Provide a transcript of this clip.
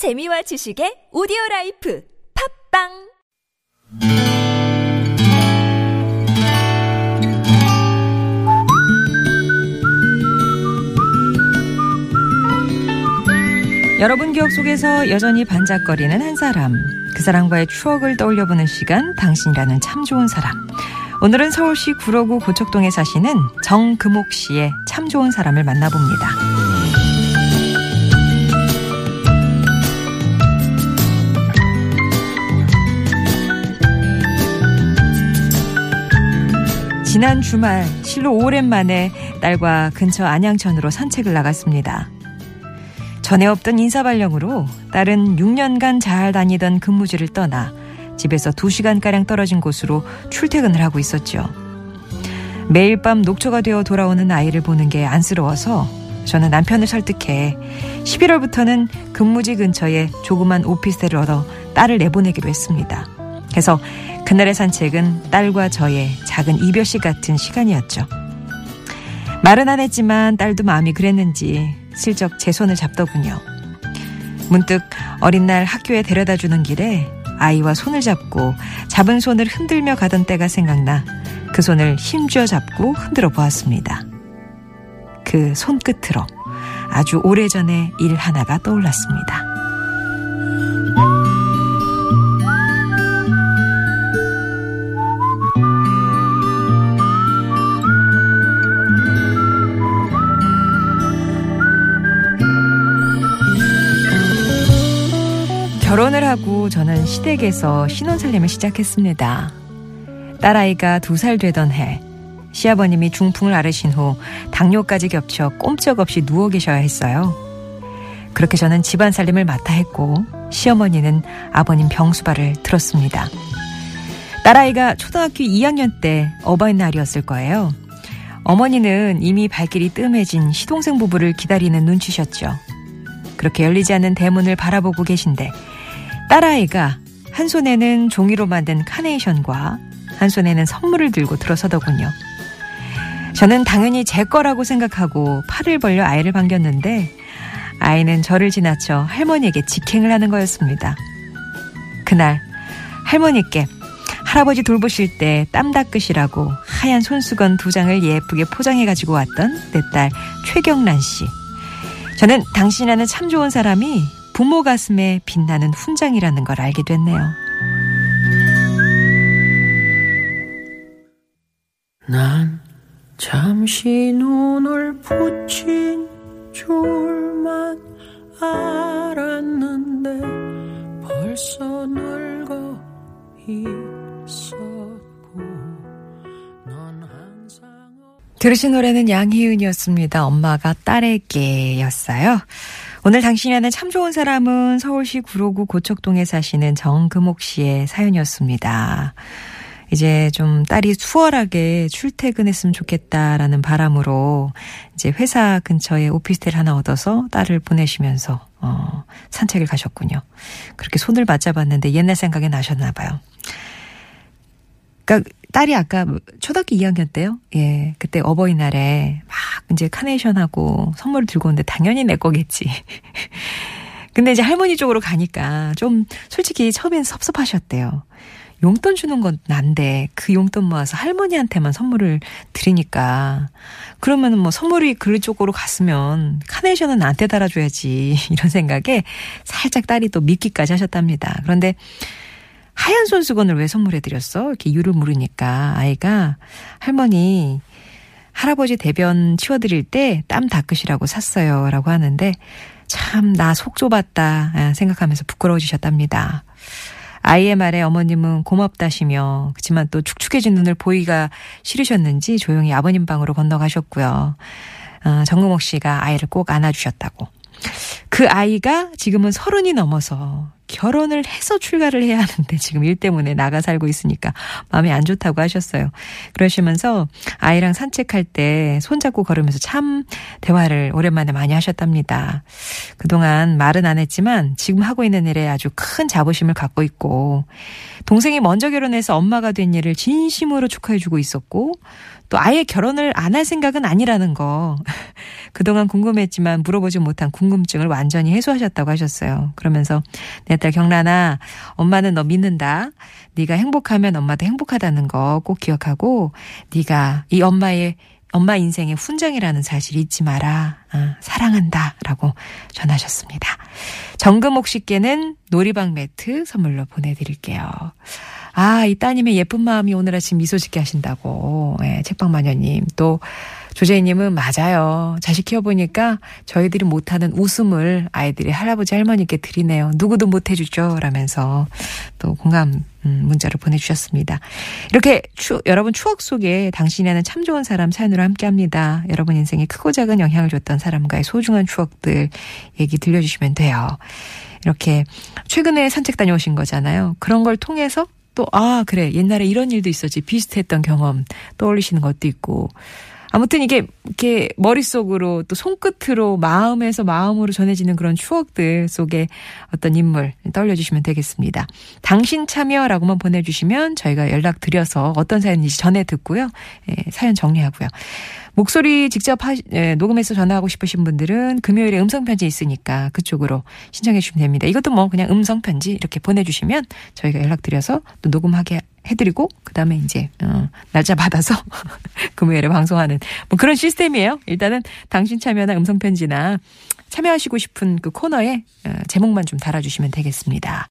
재미와 지식의 오디오 life 팟빵 여러분 기억 속에서 여전히 반짝거리는 한 사람. 그 사람과의 추억을 떠올려보는 시간, 당신이라는 참 좋은 사람. 오늘은 서울시 구로구 고척동에 사시는 정금옥 씨의 참 좋은 사람을 만나봅니다. 지난 주말 실로 오랜만에 딸과 근처 안양천으로 산책을 나갔습니다. 전에 없던 인사발령으로 딸은 6년간 잘 다니던 근무지를 떠나 집에서 2시간가량 떨어진 곳으로 출퇴근을 하고 있었죠. 매일 밤 녹초가 되어 돌아오는 아이를 보는 게 안쓰러워서 저는 남편을 설득해 11월부터는 근무지 근처에 조그만 오피스텔을 얻어 딸을 내보내기로 했습니다. 그래서 그날의 산책은 딸과 저의 작은 이별식 같은 시간이었죠. 말은 안 했지만 딸도 마음이 그랬는지 슬쩍 제 손을 잡더군요. 문득 어린 날 학교에 데려다 주는 길에 아이와 손을 잡고 잡은 손을 흔들며 가던 때가 생각나 그 손을 힘주어 잡고 흔들어 보았습니다. 그 손끝으로 아주 오래전의 일 하나가 떠올랐습니다. 결혼을 하고 저는 시댁에서 신혼살림을 시작했습니다. 딸아이가 두 살 되던 해, 시아버님이 중풍을 앓으신 후 당뇨까지 겹쳐 꼼짝없이 누워 계셔야 했어요. 그렇게 저는 집안 살림을 맡아 했고, 시어머니는 아버님 병수발을 들었습니다. 딸아이가 초등학교 2학년 때 어버이날이었을 거예요. 어머니는 이미 발길이 뜸해진 시동생 부부를 기다리는 눈치셨죠. 그렇게 열리지 않는 대문을 바라보고 계신데 딸아이가 한 손에는 종이로 만든 카네이션과 한 손에는 선물을 들고 들어서더군요. 저는 당연히 제 거라고 생각하고 팔을 벌려 아이를 반겼는데 아이는 저를 지나쳐 할머니에게 직행을 하는 거였습니다. 그날 할머니께 할아버지 돌보실 때 땀 닦으시라고 하얀 손수건 두 장을 예쁘게 포장해 가지고 왔던 내 딸 최경란 씨. 저는 당신이라는 참 좋은 사람이 부모 가슴에 빛나는 훈장이라는 걸 알게 됐네요. 난 잠시 눈을 붙인 줄만 알았는데 벌써 늙어 있었고 넌 항상 들으신 노래는 양희은이었습니다. 엄마가 딸에게였어요. 오늘 당신이라는 참 좋은 사람은 서울시 구로구 고척동에 사시는 정금옥 씨의 사연이었습니다. 이제 좀 딸이 수월하게 출퇴근했으면 좋겠다라는 바람으로 이제 회사 근처에 오피스텔 하나 얻어서 딸을 보내시면서 어, 산책을 가셨군요. 그렇게 손을 맞잡았는데 옛날 생각이 나셨나 봐요. 그러니까 딸이 아까 초등학교 2학년 때요. 예. 그때 어버이날에 막 이제 카네이션하고 선물을 들고 오는데 당연히 내 거겠지. 근데 이제 할머니 쪽으로 가니까 좀 솔직히 처음엔 섭섭하셨대요. 용돈 주는 건 난데 그 용돈 모아서 할머니한테만 선물을 드리니까 그러면 뭐 선물이 그 쪽으로 갔으면 카네이션은 나한테 달아줘야지 이런 생각에 살짝 딸이 또 믿기까지 하셨답니다. 그런데 하얀 손수건을 왜 선물해드렸어? 이렇게 유를 물으니까 아이가 할머니 할아버지 대변 치워드릴 때 땀 닦으시라고 샀어요. 라고 하는데 참 나 속 좁았다 생각하면서 부끄러워지셨답니다. 아이의 말에 어머님은 고맙다시며 그렇지만 또 축축해진 눈을 보이기가 싫으셨는지 조용히 아버님 방으로 건너가셨고요. 어, 정금옥 씨가 아이를 꼭 안아주셨다고. 그 아이가 지금은 서른이 넘어서 결혼을 해서 출가를 해야 하는데 지금 일 때문에 나가 살고 있으니까 마음이 안 좋다고 하셨어요. 그러시면서 아이랑 산책할 때 손잡고 걸으면서 참 대화를 오랜만에 많이 하셨답니다. 그동안 말은 안 했지만 지금 하고 있는 일에 아주 큰 자부심을 갖고 있고 동생이 먼저 결혼해서 엄마가 된 일을 진심으로 축하해주고 있었고 또 아예 결혼을 안 할 생각은 아니라는 거. 그동안 궁금했지만 물어보지 못한 궁금증을 완전히 해소하셨다고 하셨어요. 그러면서 내 딸 경란아, 엄마는 너 믿는다. 네가 행복하면 엄마도 행복하다는 거 꼭 기억하고 네가 이 엄마의 엄마 인생의 훈장이라는 사실 잊지 마라. 아, 사랑한다 라고 전하셨습니다. 정금옥 씨께는 놀이방 매트 선물로 보내드릴게요. 아, 이 따님의 예쁜 마음이 오늘 아침 미소 짓게 하신다고. 예, 책방마녀님. 또, 조재희님은 맞아요. 자식 키워보니까 저희들이 못하는 웃음을 아이들이 할아버지 할머니께 드리네요. 누구도 못해주죠. 라면서 또 공감 음, 문자를 보내주셨습니다. 이렇게 추, 여러분 추억 속에 당신이라는 참 좋은 사람 사연으로 함께합니다. 여러분 인생에 크고 작은 영향을 줬던 사람과의 소중한 추억들 얘기 들려주시면 돼요. 이렇게 최근에 산책 다녀오신 거잖아요. 그런 걸 통해서 또, 아, 그래. 옛날에 이런 일도 있었지. 비슷했던 경험 떠올리시는 것도 있고. 아무튼 이게 이렇게 머릿속으로 또 손끝으로 마음에서 마음으로 전해지는 그런 추억들 속에 어떤 인물 떠올려주시면 되겠습니다. 당신 참여라고만 보내주시면 저희가 연락드려서 어떤 사연인지 전해 듣고요. 예, 사연 정리하고요. 목소리 직접 하, 예, 녹음해서 전화하고 싶으신 분들은 금요일에 음성편지 있으니까 그쪽으로 신청해 주시면 됩니다. 이것도 뭐 그냥 음성편지 이렇게 보내주시면 저희가 연락드려서 또 녹음하게 해드리고 그다음에 이제 어, 날짜 받아서 금요일에 방송하는 뭐 그런 시스템이에요. 일단은 당신 참여나 음성 편지나 참여하시고 싶은 그 코너에 어, 제목만 좀 달아주시면 되겠습니다.